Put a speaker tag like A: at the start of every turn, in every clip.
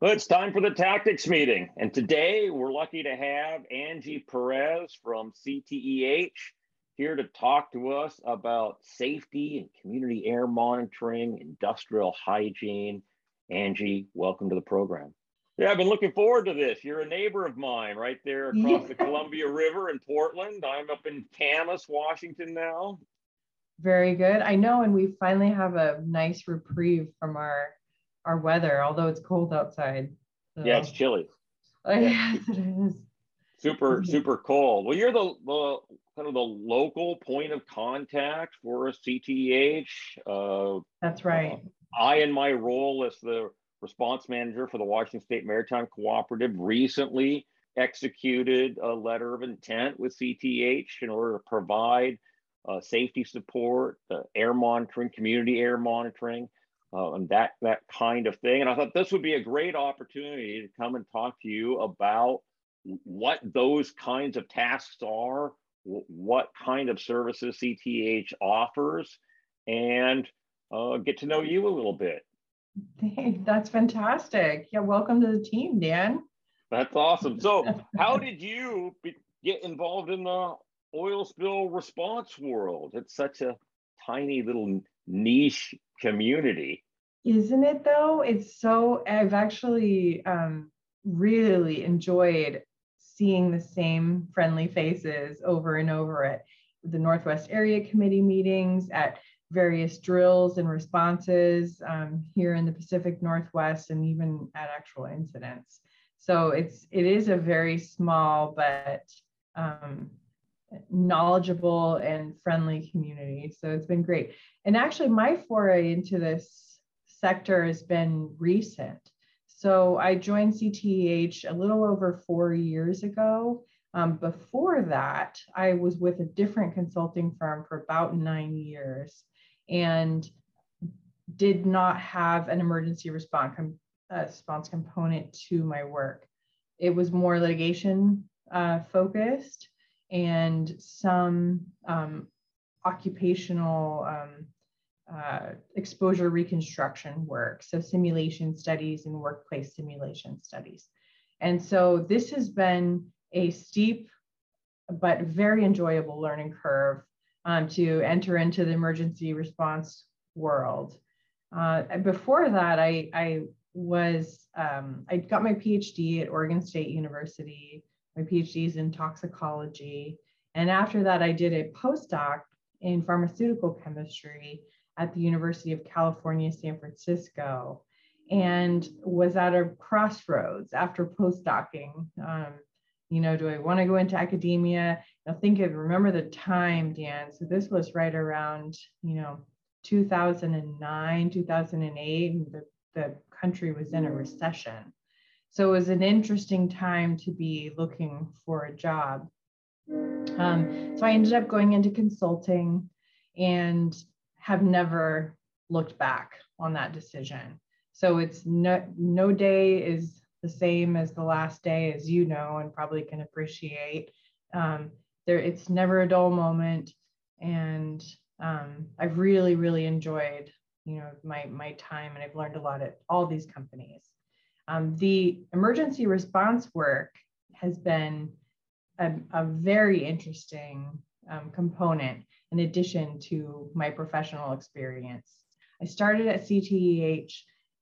A: Well, it's time for the tactics meeting. And today we're lucky to have Angie Perez from CTEH here to talk to us about safety and community air monitoring, industrial hygiene. Angie, welcome to the program. Yeah, I've been looking forward to this. You're a neighbor of mine right there across the Columbia River in Portland. I'm up in Camas, Washington now.
B: Very good. I know, and we finally have a nice reprieve from our our weather, although it's cold outside.
A: So. Yeah, it's chilly.
B: Oh, yes, it is.
A: Super, super cold. Well, you're the, the kind of the local point of contact for CTEH.
B: Uh, That's right.
A: Uh, I, in my role as the response manager for the Washington State Maritime Cooperative, recently executed a letter of intent with CTEH in order to provide uh, safety support, uh, air monitoring, community air monitoring, uh, and that that kind of thing. And I thought this would be a great opportunity to come and talk to you about what those kinds of tasks are, what kind of services CTEH offers, and uh, get to know you a little bit.
B: That's fantastic. Yeah, welcome to the team, Dan.
A: That's awesome. So, how did you be, get involved in the oil spill response world? It's such a tiny little niche community.
B: Isn't it though? It's so, I've actually um, really enjoyed seeing the same friendly faces over and over at the Northwest Area Committee meetings, at various drills and responses um, here in the Pacific Northwest, and even at actual incidents. So it's it is a very small but um, knowledgeable and friendly community. So it's been great. And actually, my foray into this sector has been recent. So I joined CTEH a little over four years ago. Um, before that, I was with a different consulting firm for about nine years and did not have an emergency response, com- uh, response component to my work. It was more litigation uh, focused and some um, occupational um, uh, exposure reconstruction work, so simulation studies and workplace simulation studies. And so this has been a steep but very enjoyable learning curve um, to enter into the emergency response world. Uh, before that, I, I was, um, I got my PhD at Oregon State University my PhD is in toxicology. And after that, I did a postdoc in pharmaceutical chemistry at the University of California, San Francisco, and was at a crossroads after postdocing. Um, you know, do I want to go into academia? I think of remember the time, Dan. So this was right around, you know, 2009, 2008, and the, the country was in a recession. So it was an interesting time to be looking for a job. Um, so I ended up going into consulting and have never looked back on that decision. So it's no, no day is the same as the last day, as you know, and probably can appreciate. Um, there, it's never a dull moment, and um, I've really, really enjoyed, you know, my my time, and I've learned a lot at all these companies. Um, the emergency response work has been a, a very interesting um, component in addition to my professional experience. I started at CTEH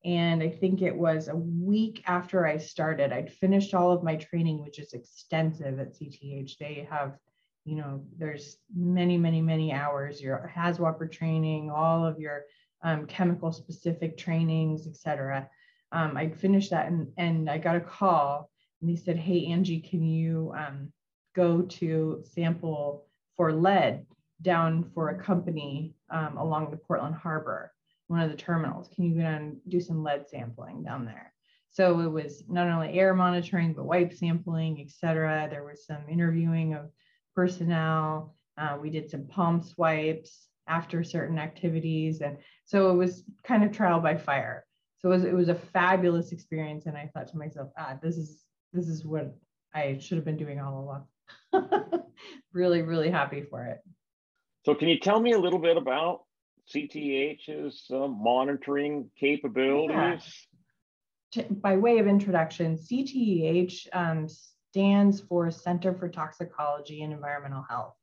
B: and I think it was a week after I started, I'd finished all of my training, which is extensive at CTEH. They have, you know, there's many, many, many hours, your HAZWOPER training, all of your um, chemical specific trainings, et cetera um, I finished that and, and I got a call and they said, Hey, Angie, can you um, go to sample for lead down for a company um, along the Portland Harbor, one of the terminals? Can you go down and do some lead sampling down there? So it was not only air monitoring, but wipe sampling, et cetera. There was some interviewing of personnel. Uh, we did some palm swipes after certain activities. And so it was kind of trial by fire so it was, it was a fabulous experience and i thought to myself ah this is this is what i should have been doing all along. Really really happy for it.
A: So can you tell me a little bit about cteh's uh, monitoring capabilities?
B: By way of introduction, CTEH um, stands for Center for Toxicology and Environmental Health.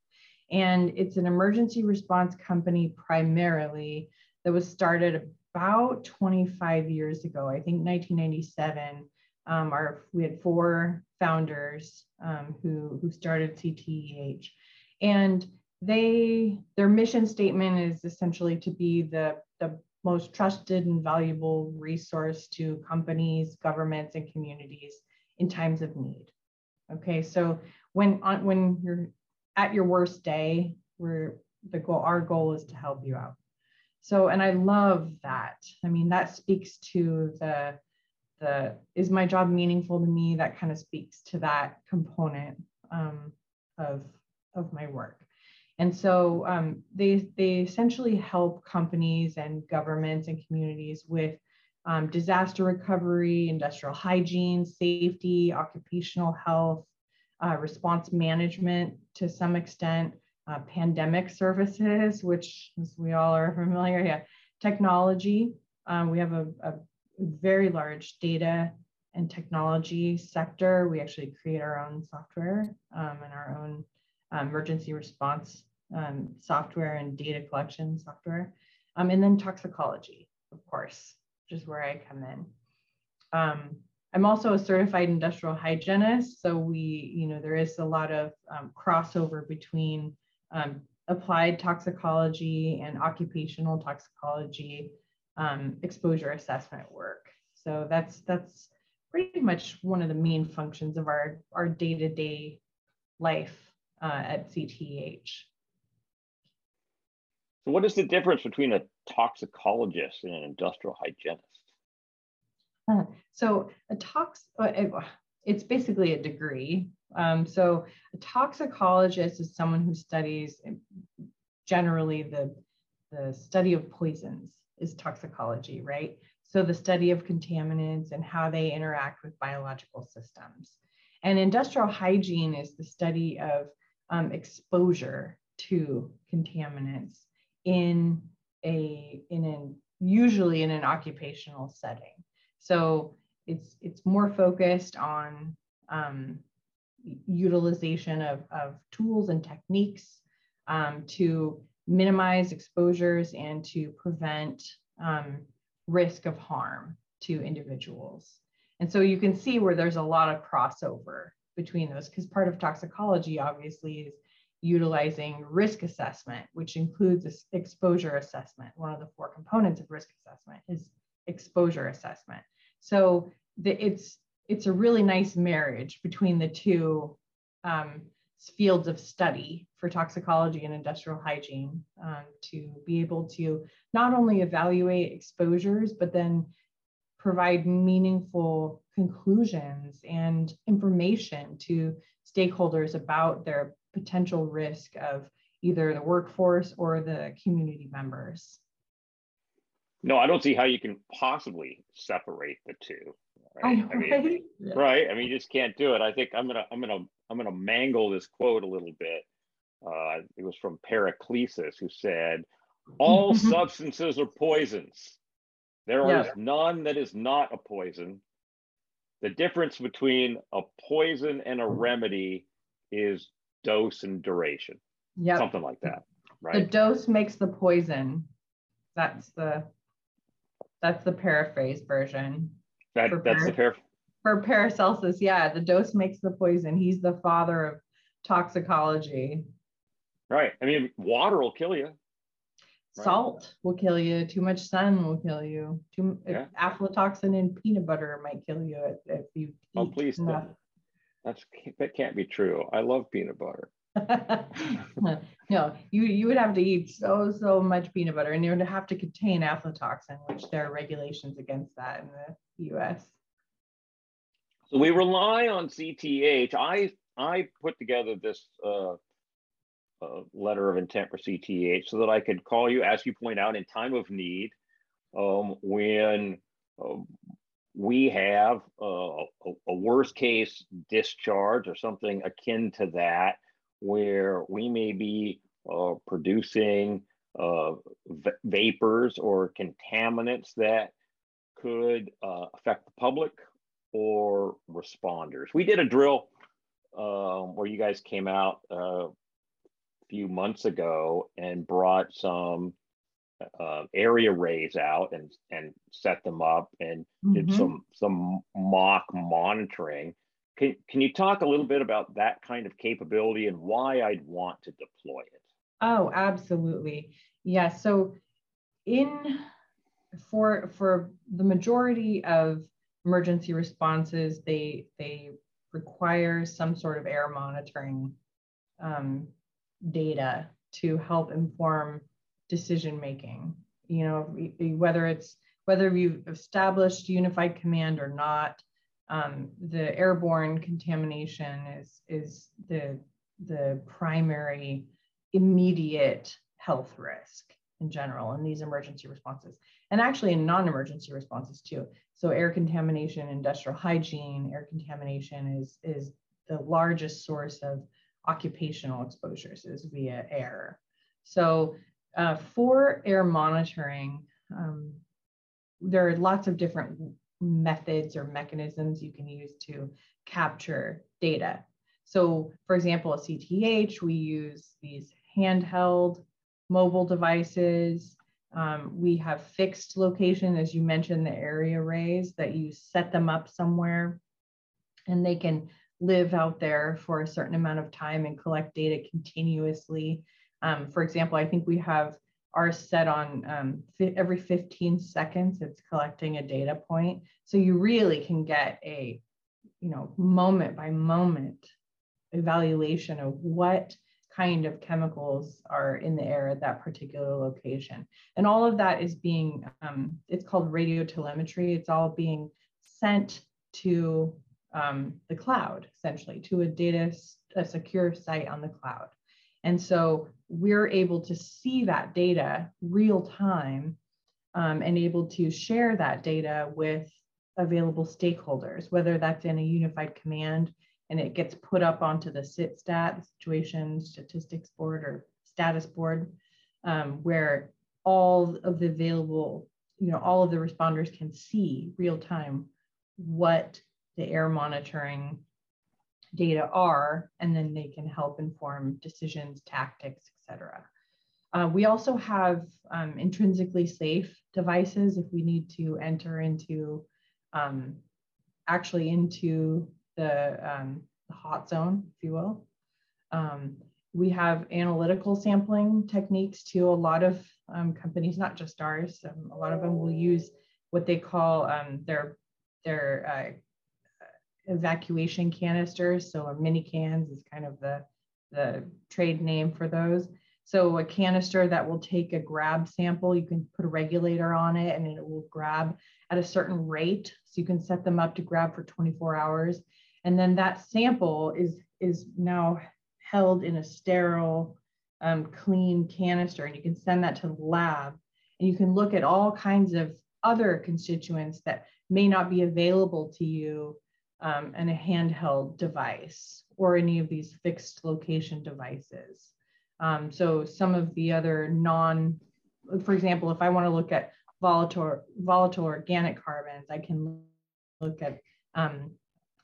B: And it's an emergency response company primarily that was started about 25 years ago, I think 1997. Um, our, we had four founders um, who, who started CTEH. And they their mission statement is essentially to be the, the most trusted and valuable resource to companies, governments, and communities in times of need. Okay, so when on, when you're at your worst day, we're the goal, our goal is to help you out. So, and I love that. I mean, that speaks to the the is my job meaningful to me? That kind of speaks to that component um, of of my work. And so um, they, they essentially help companies and governments and communities with um, disaster recovery, industrial hygiene, safety, occupational health, uh, response management to some extent, uh, pandemic services, which as we all are familiar, yeah, technology. Um, we have a, a, very large data and technology sector. We actually create our own software um, and our own um, emergency response um, software and data collection software. Um, and then toxicology, of course, which is where I come in. I'm also a certified industrial hygienist. So we, you know, there is a lot of um, crossover between um, applied toxicology and occupational toxicology um, exposure assessment work. So that's that's pretty much one of the main functions of our, our day-to-day life uh, at CTEH.
A: So, what is the difference between a toxicologist and an industrial hygienist?
B: Uh, so, a tox, uh, it's basically a degree. Um, so, a toxicologist is someone who studies generally the, the study of poisons, is toxicology, right? So, the study of contaminants and how they interact with biological systems. And industrial hygiene is the study of um, exposure to contaminants in a in an usually in an occupational setting. So it's it's more focused on um, utilization of, of tools and techniques um, to minimize exposures and to prevent um, risk of harm to individuals. And so you can see where there's a lot of crossover between those because part of toxicology obviously is utilizing risk assessment, which includes exposure assessment. One of the four components of risk assessment is exposure assessment. So the, it's it's a really nice marriage between the two um, fields of study for toxicology and industrial hygiene um, to be able to not only evaluate exposures, but then provide meaningful conclusions and information to stakeholders about their potential risk of either the workforce or the community members.
A: No, I don't see how you can possibly separate the two. Right? I, I mean, yeah. right? I mean, you just can't do it. I think I'm gonna, I'm gonna, I'm gonna mangle this quote a little bit. Uh, it was from Paracelsus, who said, "All substances are poisons. There yeah. is none that is not a poison. The difference between a poison and a remedy is dose and duration. Yeah. Something like that. Right.
B: The dose makes the poison. That's the that's the paraphrase version.
A: That that's the paraphrase.
B: For Paracelsus, yeah, the dose makes the poison. He's the father of toxicology.
A: Right. I mean, water will kill you.
B: Right. Salt will kill you. Too much sun will kill you. Too uh, yeah. aflatoxin in peanut butter might kill you if, if you
A: oh, please enough. That's that can't be true. I love peanut butter.
B: no, you you would have to eat so so much peanut butter, and you would have to contain aflatoxin, which there are regulations against that in the U.S.
A: So we rely on CTEH. I I put together this uh, uh, letter of intent for CTEH so that I could call you, as you point out, in time of need, um, when uh, we have a, a, worst case discharge or something akin to that, where we may be uh, producing uh, vapors or contaminants that could uh, affect the public or responders. We did a drill uh, where you guys came out uh, a few months ago and brought some uh, area arrays out and and set them up and mm-hmm. did some some mock monitoring. Can, can you talk a little bit about that kind of capability and why I'd want to deploy it?
B: Oh, absolutely. Yeah. So in for for the majority of emergency responses, they they require some sort of air monitoring um, data to help inform decision making. You know, whether it's whether you've established unified command or not, um, the airborne contamination is is the the primary immediate health risk in general in these emergency responses and actually in non-emergency responses too. So air contamination industrial hygiene air contamination is is the largest source of occupational exposures is via air. So uh, for air monitoring um, there are lots of different methods or mechanisms you can use to capture data so for example at cteh we use these handheld mobile devices. Um, we have fixed location, as you mentioned, the area arrays that you set them up somewhere and they can live out there for a certain amount of time and collect data continuously. Um, for example, I think we have ours set on um, every 15 seconds, it's collecting a data point. So you really can get a, you know, moment by moment evaluation of what kind of chemicals are in the air at that particular location. And all of that is being, um, it's called radio telemetry. It's all being sent to um, the cloud, essentially, to a data, a secure site on the cloud. And so we're able to see that data real time um, and able to share that data with available stakeholders, whether that's in a unified command and it gets put up onto the SITSTAT, the Situation Statistics Board or Status Board, um, where all of the available, you know, all of the responders can see real time what the air monitoring data are, and then they can help inform decisions, tactics, etc. Uh, we also have um, intrinsically safe devices if we need to enter into um, actually into the, um, the hot zone, if you will. Um, we have analytical sampling techniques too. A lot of um, companies, not just ours, um, a lot of them will use what they call their their uh, evacuation canisters. So a mini cans is kind of the the trade name for those. So a canister that will take a grab sample, you can put a regulator on it and it will grab at a certain rate. So you can set them up to grab for 24 hours. And then that sample is, is now held in a sterile, um, clean canister, and you can send that to the lab. And you can look at all kinds of other constituents that may not be available to you um, in a handheld device or any of these fixed location devices. Um, so some of the other non, for example, if I want to look at volatile, volatile organic carbons, I can look at um,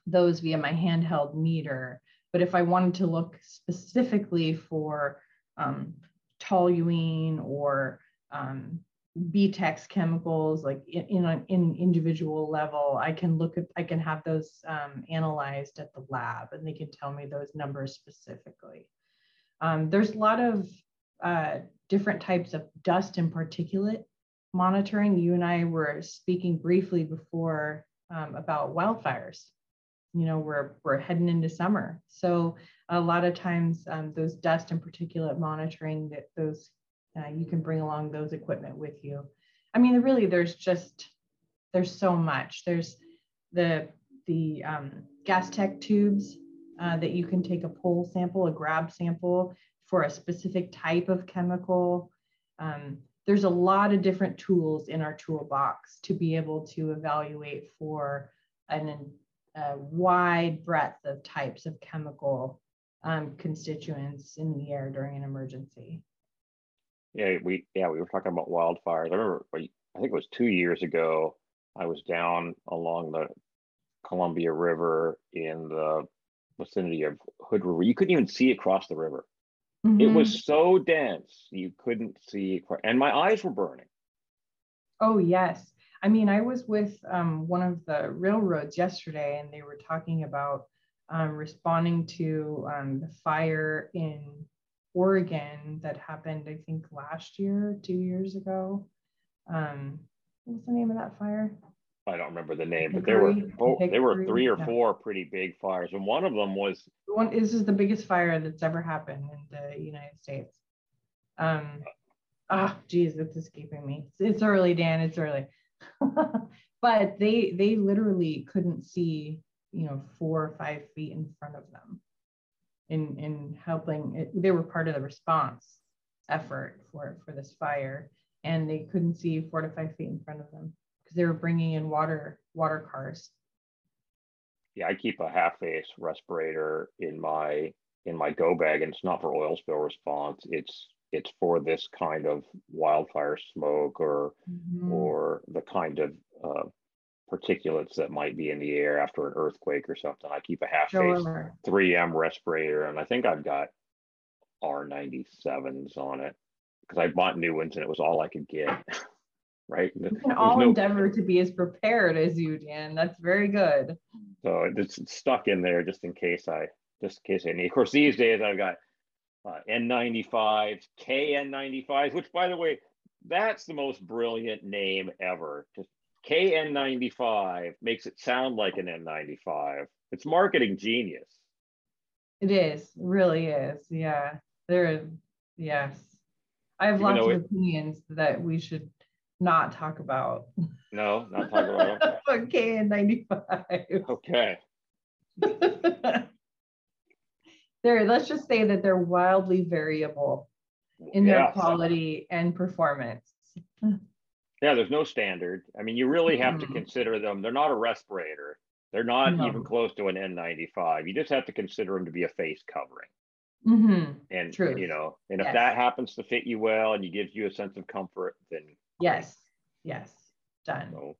B: those via my handheld meter. But if I wanted to look specifically for um, toluene or um, BTEX chemicals, like in, in an in individual level, I can look at, I can have those um, analyzed at the lab and they can tell me those numbers specifically. Um, there's a lot of uh, different types of dust and particulate monitoring. You and I were speaking briefly before um, about wildfires you know we're we're heading into summer so a lot of times um, those dust and particulate monitoring that those uh, you can bring along those equipment with you. I mean really there's just there's so much. There's the the um, Gastec tubes uh, that you can take a pull sample a grab sample for a specific type of chemical. Um, there's a lot of different tools in our toolbox to be able to evaluate for an a wide breadth of types of chemical um, constituents in the air during an emergency.
A: Yeah, we yeah we were talking about wildfires. I remember I think it was two years ago. I was down along the Columbia River in the vicinity of Hood River. You couldn't even see across the river. Mm-hmm. It was so dense you couldn't see, and my eyes were burning.
B: Oh yes, I mean I was with um, one of the railroads yesterday, and they were talking about um, responding to um, the fire in Oregon that happened, I think last year, two years ago. Um, what's the name of that fire?
A: I don't remember the name, but there were oh, there were three or four pretty big fires, and one of them was
B: one. This is the biggest fire that's ever happened in the United States. Um, ah, geez, it's escaping me. It's, it's early, Dan. It's early, but they they literally couldn't see, you know, four or five feet in front of them. In in helping, it, they were part of the response effort for for this fire, and they couldn't see four to five feet in front of them because they were bringing in water water cars.
A: Yeah, I keep a half face respirator in my in my go bag, and it's not for oil spill response. It's it's for this kind of wildfire smoke or mm-hmm. or the kind of uh, particulates that might be in the air after an earthquake or something. I keep a half face 3M respirator, and I think I've got R97s on it because I bought new ones and it was all I could get. right?
B: We can all no, endeavor to be as prepared as you, Dan. That's very good.
A: So it's stuck in there just in case I, just in case I need. Of course, these days I've got uh, N95s, KN95s, which by the way, that's the most brilliant name ever. Just KN95 makes it sound like an N95. It's marketing genius.
B: It is, really is. Yeah. There is, yes. I have Even lots of it, opinions that we should not talk about.
A: No, not talk about.
B: okay, in 95.
A: Okay.
B: they're, let's just say that they're wildly variable in their quality and performance.
A: Yeah, there's no standard. I mean, you really have mm-hmm. to consider them. They're not a respirator. They're not no. even close to an N95. You just have to consider them to be a face covering.
B: Mm-hmm.
A: And True. you know, and if yes. that happens to fit you well and you gives you a sense of comfort, then
B: Yes. Yes. Done.
A: So,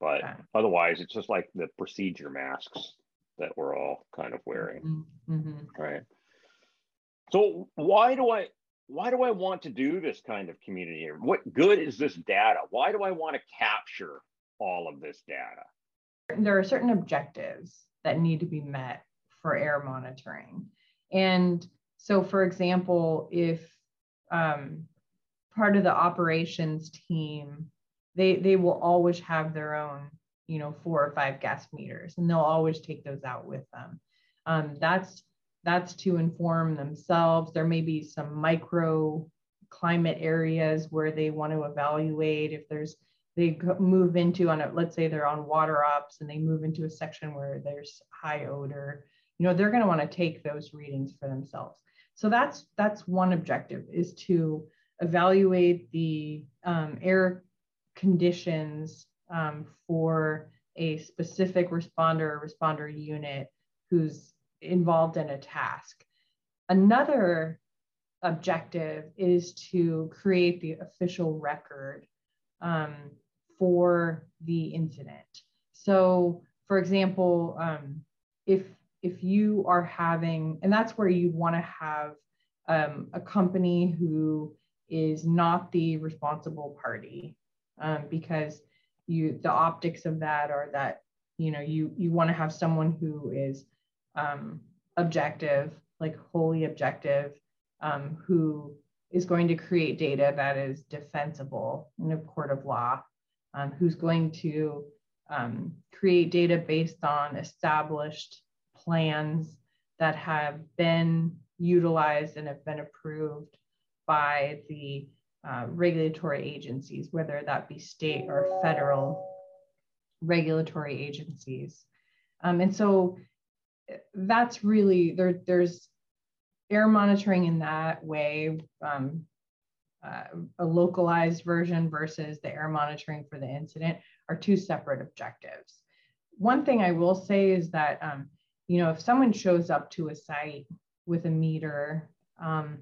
A: but Done. otherwise, it's just like the procedure masks that we're all kind of wearing. Mm-hmm. mm-hmm. Right. So why do I why do I want to do this kind of community? What good is this data? Why do I want to capture all of this data?
B: There are certain objectives that need to be met for air monitoring. And so, for example, if um, part of the operations team, they they will always have their own, you know, four or five gas meters, and they'll always take those out with them. Um, that's that's to inform themselves. There may be some micro climate areas where they want to evaluate if there's they move into on it let's say they're on water ops and they move into a section where there's high odor you know they're going to want to take those readings for themselves so that's that's one objective is to evaluate the um, air conditions um, for a specific responder responder unit who's involved in a task. Another objective is to create the official record um, for the incident. So, for example, um, if if you are having, and that's where you want to have um, a company who is not the responsible party um, because you the optics of that are that you know you you want to have someone who is um, objective like wholly objective um, who is going to create data that is defensible in a court of law um, who's going to um, create data based on established plans that have been utilized and have been approved by the uh, regulatory agencies, whether that be state or federal regulatory agencies. Um, and so that's really, there, there's air monitoring in that way, um, uh, a localized version versus the air monitoring for the incident are two separate objectives. One thing I will say is that, um, you know, if someone shows up to a site with a meter, um,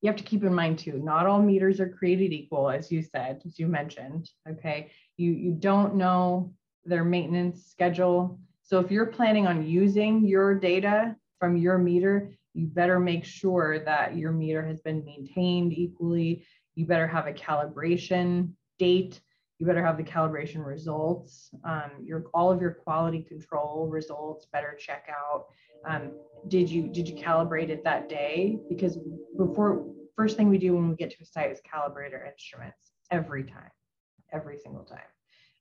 B: you have to keep in mind too, not all meters are created equal, as you said, as you mentioned. Okay. You, you don't know their maintenance schedule. So if you're planning on using your data from your meter, you better make sure that your meter has been maintained equally. You better have a calibration date. You better have the calibration results. Um, your all of your quality control results better check out. Um, did you did you calibrate it that day? Because before first thing we do when we get to a site is calibrate our instruments every time, every single time.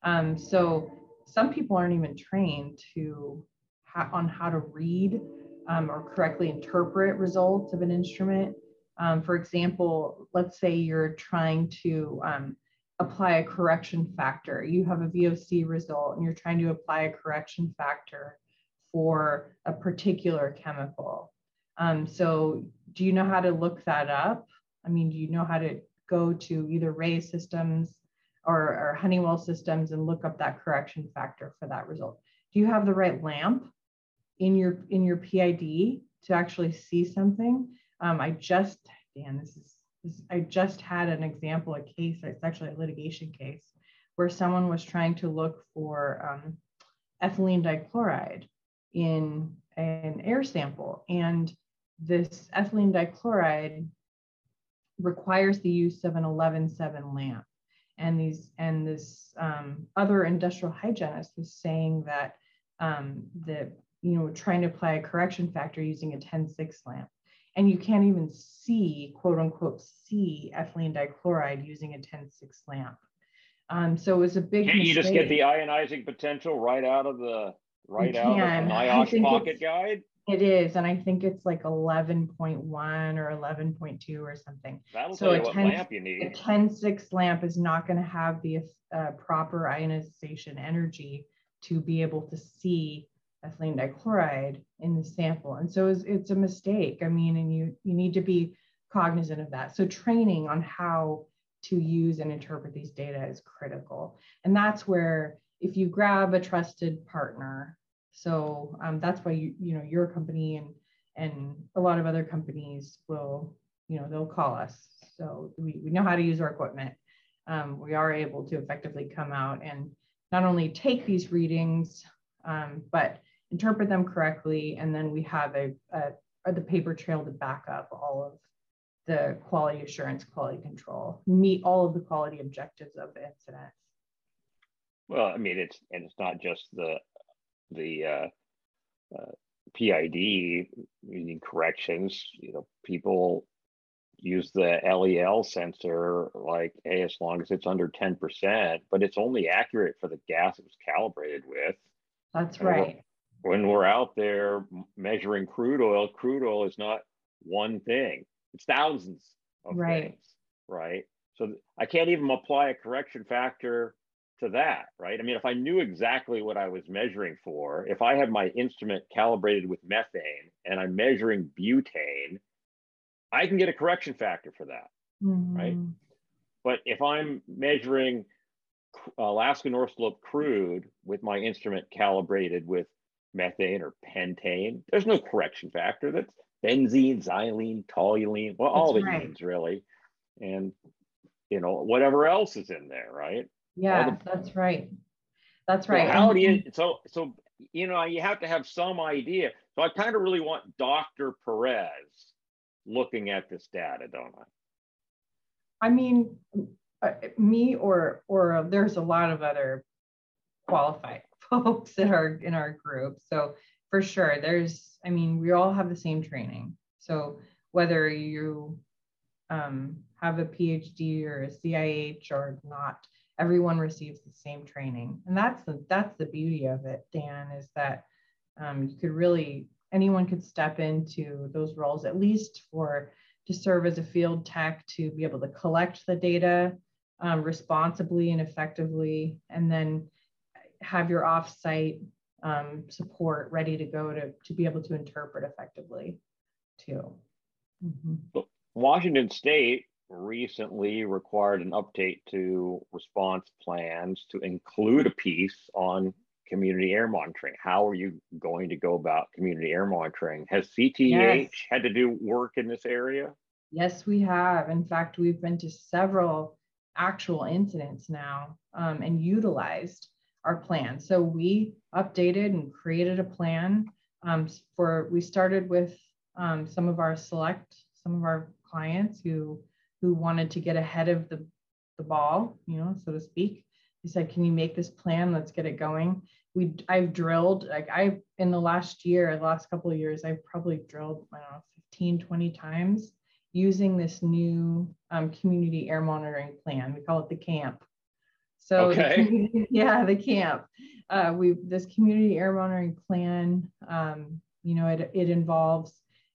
B: Um, so some people aren't even trained to ha- on how to read um, or correctly interpret results of an instrument. Um, for example, let's say you're trying to um, apply a correction factor. You have a VOC result and you're trying to apply a correction factor for a particular chemical. Um, so do you know how to look that up? I mean, do you know how to go to either RAE systems or, or Honeywell systems and look up that correction factor for that result? Do you have the right lamp in your in your PID to actually see something? Um, I just, Dan, this is, this, I just had an example, a case, it's actually a litigation case, where someone was trying to look for um, ethylene dichloride in an air sample. And this ethylene dichloride requires the use of an 11.7 lamp. And these and this um, other industrial hygienist was saying that um, the you know trying to apply a correction factor using a 10.6 lamp, and you can't even see quote unquote see ethylene dichloride using a 10.6 lamp. Um, so it was a big.
A: Can't you just get the ionizing potential right out of the right out of the NIOSH pocket guide?
B: It is, and I think it's like 11.1 or 11.2 or something.
A: That'll so tell you what 10, lamp you need.
B: A 10.6 lamp is not going to have the uh, proper ionization energy to be able to see ethylene dichloride in the sample. And so it's, it's a mistake. I mean, and you, you need to be cognizant of that. So training on how to use and interpret these data is critical. And that's where if you grab a trusted partner so um, that's why you you know your company and and a lot of other companies will you know they'll call us. So we, we know how to use our equipment. Um, we are able to effectively come out and not only take these readings, um, but interpret them correctly. And then we have a, a, the paper trail to back up all of the quality assurance, quality control, meet all of the quality objectives of the incident.
A: Well, I mean, it's and it's not just the the uh, uh, PID meaning corrections, you know, people use the LEL sensor like, hey, as long as it's under 10%, but it's only accurate for the gas it was calibrated with.
B: That's and right.
A: When we're out there measuring crude oil, crude oil is not one thing, it's thousands of right. things, right? So I can't even apply a correction factor to that, right? I mean, if I knew exactly what I was measuring for, if I had my instrument calibrated with methane and I'm measuring butane, I can get a correction factor for that, mm-hmm. right? But if I'm measuring Alaska North Slope crude with my instrument calibrated with methane or pentane, there's no correction factor. That's benzene, xylene, toluene, well, all That's the right. really. And, you know, whatever else is in there, right?
B: Yeah, the, that's right. That's right.
A: So how do you so so you know you have to have some idea. So I kind of really want Dr. Perez looking at this data, don't I?
B: I mean, uh, me or or there's a lot of other qualified folks that are in our group. So for sure, there's. I mean, we all have the same training. So whether you um, have a PhD or a CIH or not, everyone receives the same training and that's the that's the beauty of it dan is that um, you could really anyone could step into those roles at least for to serve as a field tech to be able to collect the data um, responsibly and effectively and then have your offsite um, support ready to go to, to be able to interpret effectively too
A: mm-hmm. washington state recently required an update to response plans to include a piece on community air monitoring. How are you going to go about community air monitoring? Has CTEH yes. had to do work in this area?
B: Yes, we have. In fact, we've been to several actual incidents now um, and utilized our plan. So we updated and created a plan um, for, we started with um, some of our select, some of our clients who, who wanted to get ahead of the, the ball, you know, so to speak. He said, can you make this plan? Let's get it going. We, I've drilled, like I've, in the last year, the last couple of years, I've probably drilled, I don't know, 15, 20 times using this new um, community air monitoring plan. We call it the camp. So
A: okay.
B: yeah, the camp. Uh, we this community air monitoring plan. Um, you know, it it involves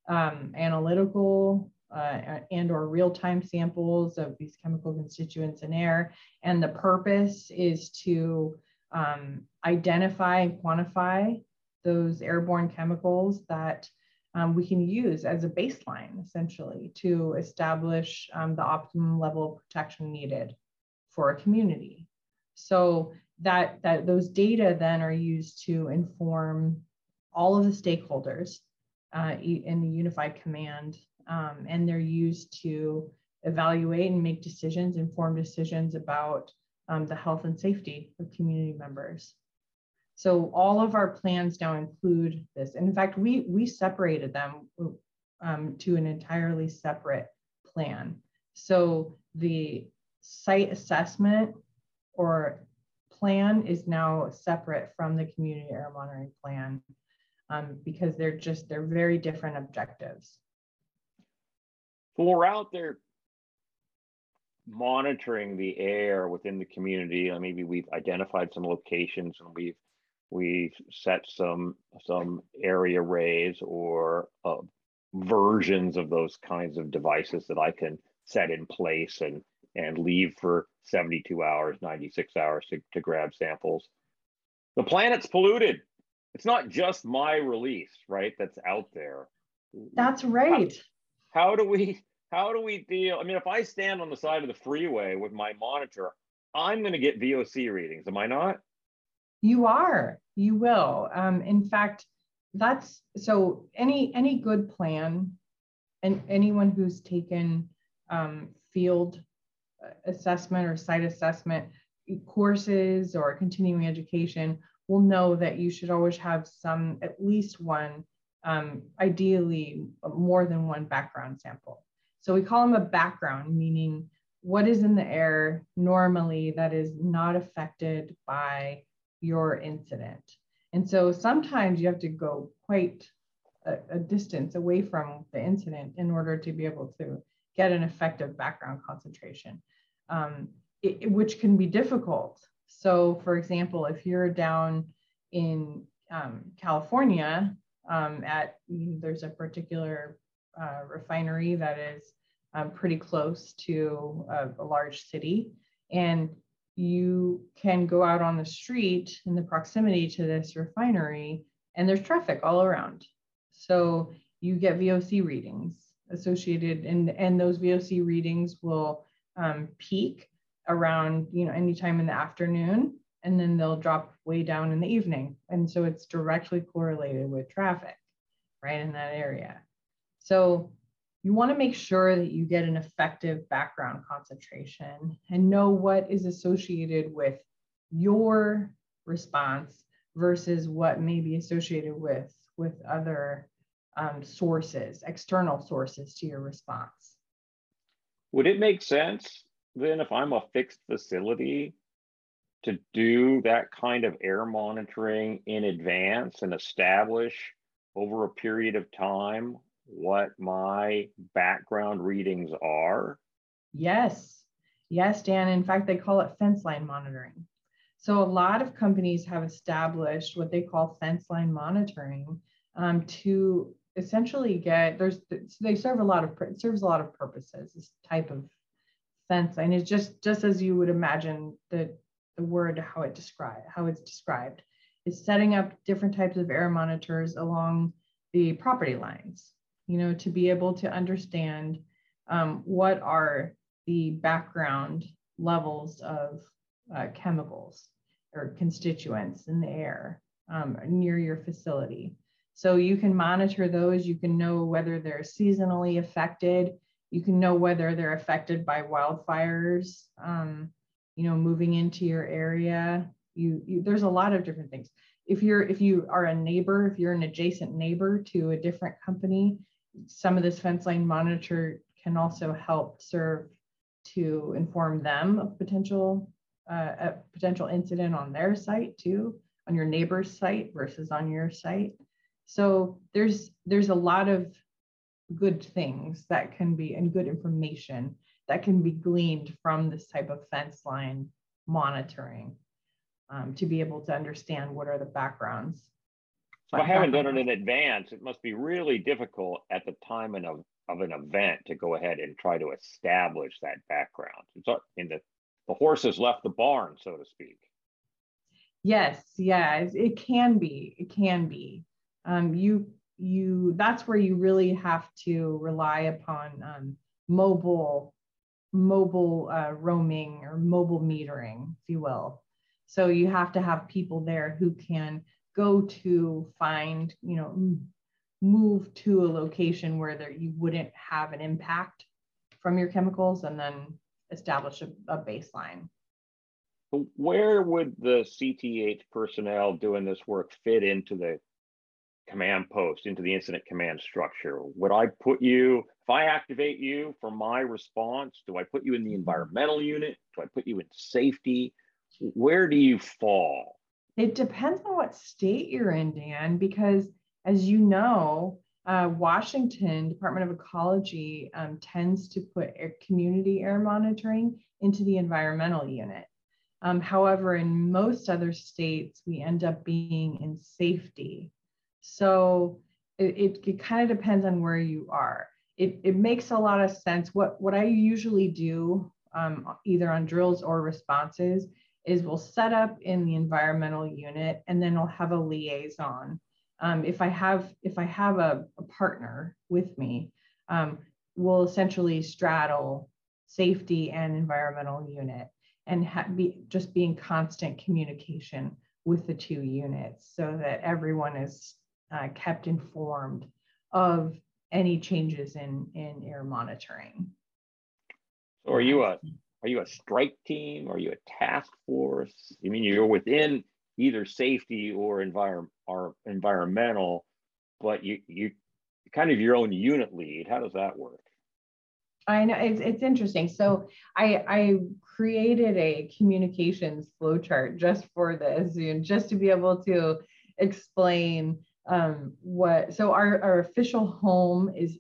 B: um, analytical uh, and or real-time samples of these chemical constituents in air, and the purpose is to um, identify and quantify those airborne chemicals that um, we can use as a baseline essentially to establish um, the optimum level of protection needed for a community. So that, that those data then are used to inform all of the stakeholders uh, in the unified command, um, and they're used to evaluate and make decisions, inform decisions about um, the health and safety of community members. So all of our plans now include this. And in fact, we, we separated them um, to an entirely separate plan. So the site assessment or plan is now separate from the community air monitoring plan um, because they're just, they're very different objectives.
A: So we're out there monitoring the air within the community. Maybe we've identified some locations and we've we've set some some area arrays or uh, versions of those kinds of devices that I can set in place and and leave for 72 hours, 96 hours to, to grab samples. The planet's polluted. It's not just my release, right? That's out there.
B: That's right.
A: How, how do we how do we deal? I mean, if I stand on the side of the freeway with my monitor, I'm going to get VOC readings, am I not?
B: You are. You will. Um, in fact, that's so any any good plan and anyone who's taken um, field assessment or site assessment courses or continuing education will know that you should always have some at least one um, ideally more than one background sample so we call them a background meaning what is in the air normally that is not affected by your incident. And so sometimes you have to go quite a, a, distance away from the incident in order to be able to get an effective background concentration, um, it, which can be difficult. So, for example, if you're down in um, California, um, at there's a particular uh, refinery that is um, pretty close to a, a large city, and you can go out on the street in the proximity to this refinery and there's traffic all around. So you get VOC readings associated and, and those VOC readings will um, peak around, you know, anytime in the afternoon and then they'll drop way down in the evening. And so it's directly correlated with traffic right in that area. So you want to make sure that you get an effective background concentration and know what is associated with your response versus what may be associated with with other um, sources external sources to your response.
A: Would it make sense then if i'm a fixed facility to do that kind of air monitoring in advance and establish over a period of time what my background readings are?
B: Yes. Yes, Dan. In fact, they call it fence line monitoring. So a lot of companies have established what they call fence line monitoring um, to essentially get there's they serve a lot of it serves a lot of purposes. This type of fence line is just just as you would imagine the the word how it describe how it's described is setting up different types of air monitors along the property lines you know, to be able to understand um, what are the background levels of uh, chemicals or constituents in the air um, near your facility. So you can monitor those, you can know whether they're seasonally affected, you can know whether they're affected by wildfires, um, you know, moving into your area. You, you there's a lot of different things. If you're if you are a neighbor, if you're an adjacent neighbor to a different company, some of this fence line monitor can also help serve to inform them of potential uh, a potential incident on their site too, on your neighbor's site versus on your site. So there's there's a lot of good things that can be and good information that can be gleaned from this type of fence line monitoring um, to be able to understand what are the backgrounds.
A: So I haven't done it in advance. It must be really difficult at the time of, of an event to go ahead and try to establish that background. It's in the the horse has left the barn, so to speak.
B: Yes, yeah, it can be. It can be. Um, you you that's where you really have to rely upon um, mobile mobile uh, roaming or mobile metering, if you will. So you have to have people there who can go to find, you know, move to a location where there you wouldn't have an impact from your chemicals and then establish a, a baseline.
A: Where would the CTEH personnel doing this work fit into the command post, into the incident command structure? Would I put you, if I activate you for my response, do I put you in the mm-hmm. environmental unit? Do I put you in safety? Where do you fall?
B: It depends on what state you're in, Dan, because as you know, uh, Washington Department of Ecology um, tends to put air, community air monitoring into the environmental unit. Um, however, in most other states, we end up being in safety. So it, it, it kind of depends on where you are. It, it makes a lot of sense. What, what I usually do, um, either on drills or responses, is we'll set up in the environmental unit and then we'll have a liaison um, if I have if I have a, a partner with me, um, we'll essentially straddle safety and environmental unit and be just be in constant communication with the two units so that everyone is uh, kept informed of any changes in in air monitoring.
A: So are you a are you a strike team? Are you a task force? You mean you're within either safety or environment or environmental, but you you kind of your own unit lead. How does that work?
B: I know it's, it's interesting. So I, I created a communications flowchart just for this, just to be able to explain um, what. So our, our official home is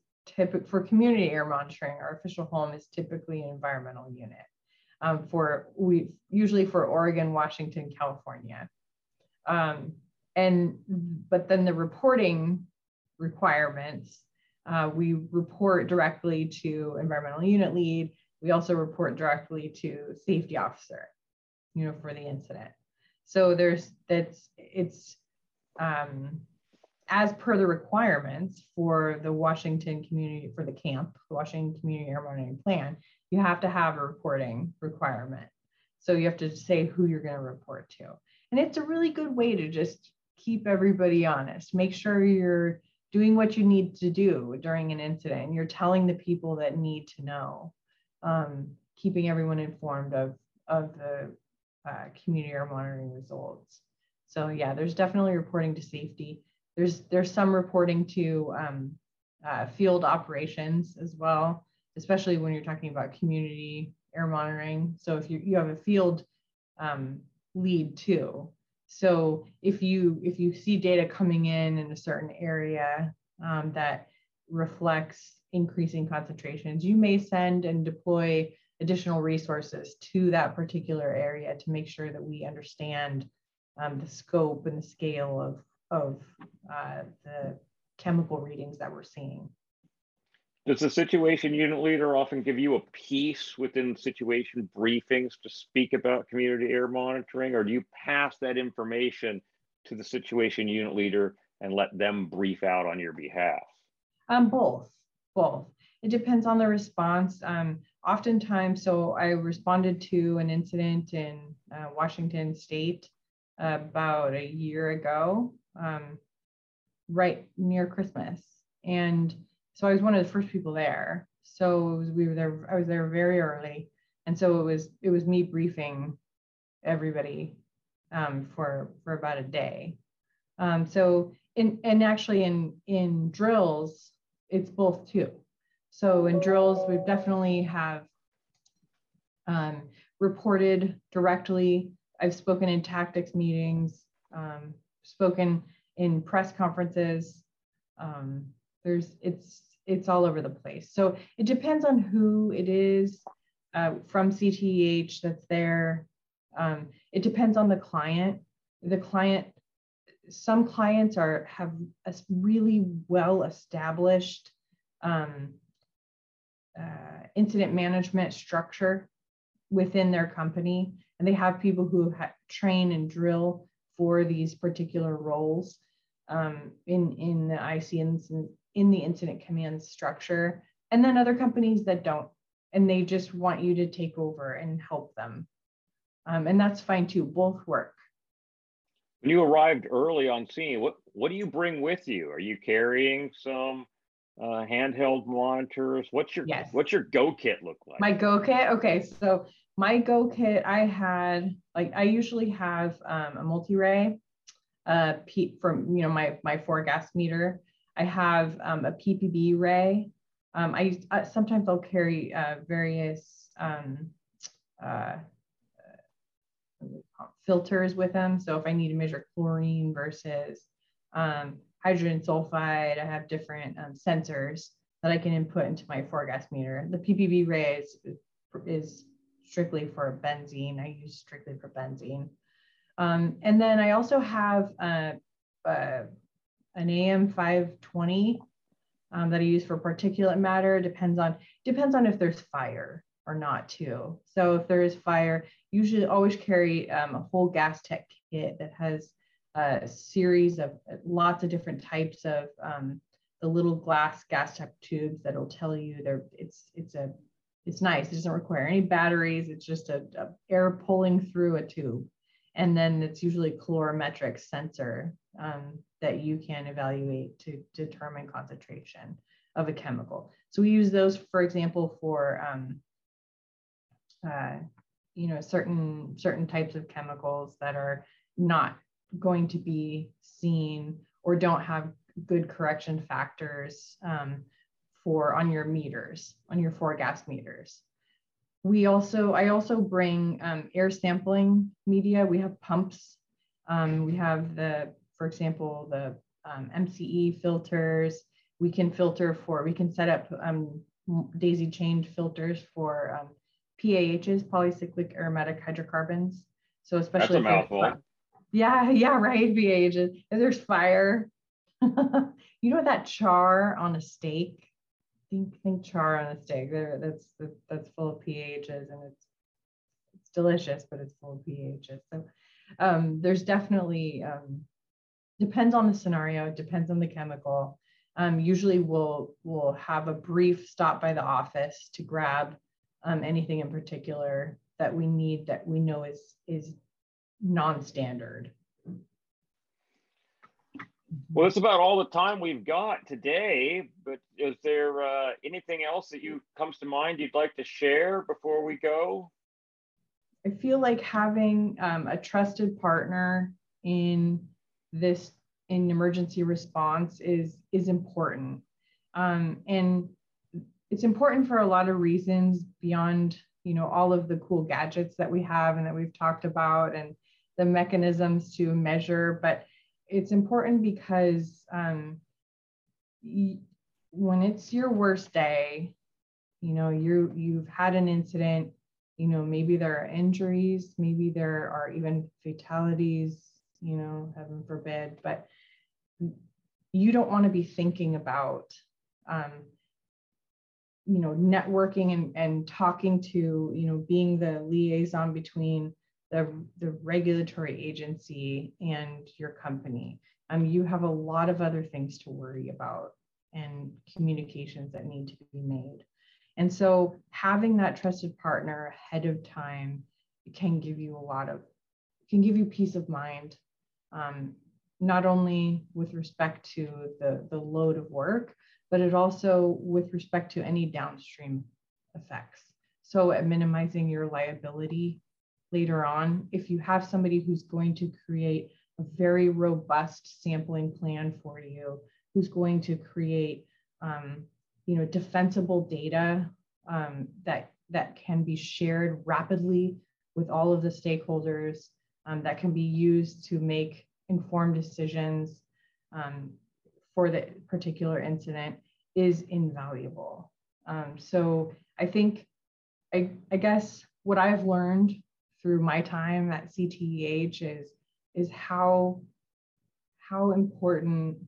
B: for community air monitoring. Our official home is typically an environmental unit. Um, for we usually for Oregon, Washington, California. Um, and but then the reporting requirements, uh, we report directly to environmental unit lead. We also report directly to safety officer, you know, for the incident. So there's that's it's um, as per the requirements for the Washington community for the camp, the Washington Community Air Monitoring Plan, you have to have a reporting requirement. So you have to say who you're going to report to. And it's a really good way to just keep everybody honest. Make sure you're doing what you need to do during an incident. You're telling the people that need to know, um, keeping everyone informed of, of the uh, community air monitoring results. So yeah, there's definitely reporting to safety. There's there's some reporting to um, uh, field operations as well, especially when you're talking about community air monitoring. So if you, you have a field um, lead too. So if you if you see data coming in in a certain area um, that reflects increasing concentrations, you may send and deploy additional resources to that particular area to make sure that we understand um, the scope and the scale of of uh, the chemical readings that we're seeing.
A: Does the situation unit leader often give you a piece within situation briefings to speak about community air monitoring, or do you pass that information to the situation unit leader and let them brief out on your behalf?
B: Um, both, both. It depends on the response. Um, oftentimes, so I responded to an incident in uh, Washington State about a year ago, um, right near Christmas, and so I was one of the first people there. So we were there, I was there very early. and so it was it was me briefing everybody um, for for about a day. Um, so in and actually in in drills, it's both too. So in drills, we definitely have um, reported directly. I've spoken in tactics meetings, um, spoken in press conferences. Um, there's it's it's all over the place. So it depends on who it is uh, from CTEH that's there. Um, it depends on the client. The client, some clients are have a really well established um, uh, incident management structure within their company, and they have people who ha- train and drill for these particular roles um, in in the IC in the incident command structure, and then other companies that don't, and they just want you to take over and help them, um, and that's fine too. Both work.
A: When you arrived early on scene, what what do you bring with you? Are you carrying some uh, handheld monitors? What's your yes. what's your go kit look like?
B: My go kit. Okay, so my go kit, I had like I usually have um, a MultiRAE, uh, from you know my my four gas meter. I have um, a ppbRAE. Um, I uh, sometimes I'll carry uh, various um, uh, filters with them. So if I need to measure chlorine versus um, hydrogen sulfide. I have different um, sensors that I can input into my four gas meter. The ppbRAE is, is strictly for benzene. I use strictly for benzene. Um, and then I also have uh, uh, an AM520 um, that I use for particulate matter. Depends on depends on if there's fire or not too. So if there is fire, usually always carry um, a whole Gastec kit that has a series of uh, lots of different types of um, the little glass Gastec tubes that'll tell you there it's it's a it's nice it doesn't require any batteries it's just a, a air pulling through a tube. And then it's usually colorimetric sensor um, that you can evaluate to determine concentration of a chemical. So we use those for example for um, uh, you know certain certain types of chemicals that are not going to be seen or don't have good correction factors. Um, for on your meters, on your four gas meters. We also, I also bring um, air sampling media. We have pumps. Um, we have the, for example, the um, MCE filters. We can filter for, we can set up um, daisy chained filters for um, PAHs, polycyclic aromatic hydrocarbons. So especially
A: That's a mouthful.
B: Yeah, yeah, right. VHs. If there's fire, you know that char on a steak. Think think char on a steak. There, that's that's full of pHs, and it's it's delicious, but it's full of pHs. So um, there's definitely um, depends on the scenario. Depends on the chemical. Um, usually we'll we'll have a brief stop by the office to grab um, anything in particular that we need that we know is is non-standard.
A: Well, that's about all the time we've got today. But is there uh, anything else that you comes to mind you'd like to share before we go?
B: I feel like having um, a trusted partner in this in emergency response is is important, um, and it's important for a lot of reasons beyond you know all of the cool gadgets that we have and that we've talked about and the mechanisms to measure, but it's important because um, when it's your worst day, you know, you you've had an incident, you know, maybe there are injuries, maybe there are even fatalities, you know, heaven forbid, but you don't want to be thinking about um, you know networking and, and talking to you know being the liaison between the, the regulatory agency and your company. Um, you have a lot of other things to worry about and communications that need to be made. And so having that trusted partner ahead of time can give you a lot of, can give you peace of mind, um, not only with respect to the, the load of work, but it also with respect to any downstream effects. so at minimizing your liability later on. If you have somebody who's going to create a very robust sampling plan for you, who's going to create, um, you know, defensible data um, that that can be shared rapidly with all of the stakeholders, um, that can be used to make informed decisions um, for the particular incident is invaluable. Um, so I think, I, I guess what I've learned through my time at CTEH is, is how, how important,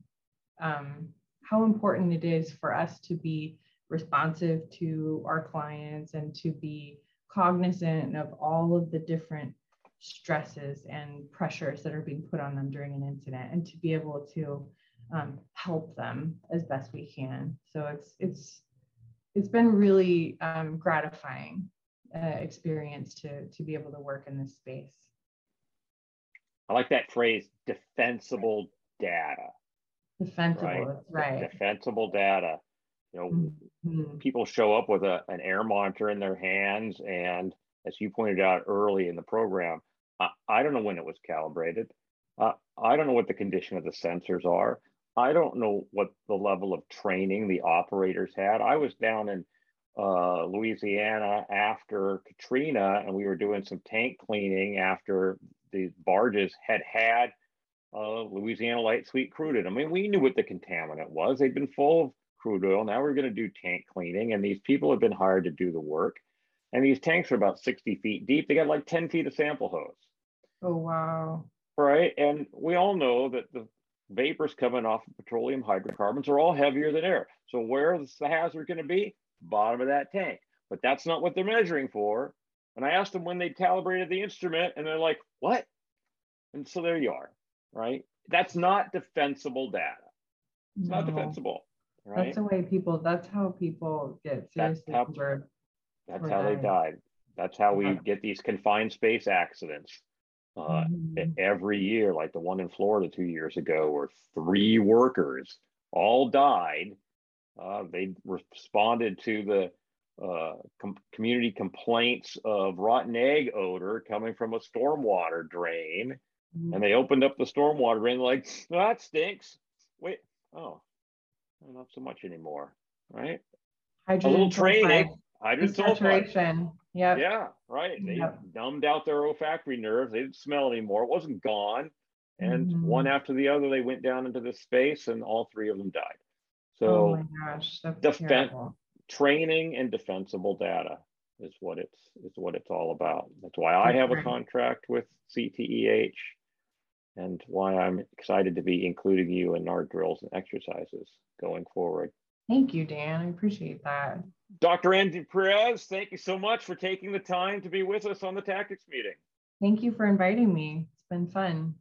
B: um, how important it is for us to be responsive to our clients and to be cognizant of all of the different stresses and pressures that are being put on them during an incident and to be able to um, help them as best we can. So it's it's it's been really um, gratifying uh, experience to to be able to work in this space.
A: I like that phrase, defensible data.
B: Defensible, right. right.
A: Defensible data. You know, mm-hmm. people show up with a, an air monitor in their hands, and as you pointed out early in the program, I, I don't know when it was calibrated. Uh, I don't know what the condition of the sensors are. I don't know what the level of training the operators had. I was down in uh, Louisiana after Katrina, and we were doing some tank cleaning after the barges had had uh, Louisiana light sweet crude in. I mean, we knew what the contaminant was. They'd been full of crude oil. Now we're going to do tank cleaning, and these people have been hired to do the work. And these tanks are about 60 feet deep. They got like 10 feet of sample hose.
B: Oh, wow.
A: Right. And we all know that the vapors coming off of petroleum hydrocarbons are all heavier than air. So where is the hazard going to be? Bottom of that tank. But that's not what they're measuring for. And I asked them when they calibrated the instrument, and they're like, what? And so there you are, right? That's not defensible data. It's no. not defensible. Right?
B: That's the way people, that's how people get seriously that's how, injured.
A: That's how they died. That's how we get these confined space accidents uh, mm-hmm. every year, like the one in Florida two years ago, where three workers all died. Uh, they responded to the uh, com- community complaints of rotten egg odor coming from a stormwater drain. Mm-hmm. And they opened up the stormwater drain, like, that stinks. Wait, oh, not so much anymore, right? Hydrogen a little training. Hydrogen sulfide.
B: Yeah.
A: Yeah, right. They yep. numbed out their olfactory nerves. They didn't smell anymore. It wasn't gone. And mm-hmm. one after the other, they went down into this space and all three of them died. Oh so
B: oh my gosh, that's terrible.
A: training and defensible data is what it's is what it's all about. That's why I have a contract with CTEH and why I'm excited to be including you in our drills and exercises going forward.
B: Thank you, Dan. I appreciate that.
A: Dr. Andy Perez, thank you so much for taking the time to be with us on the tactics meeting.
B: Thank you for inviting me. It's been fun.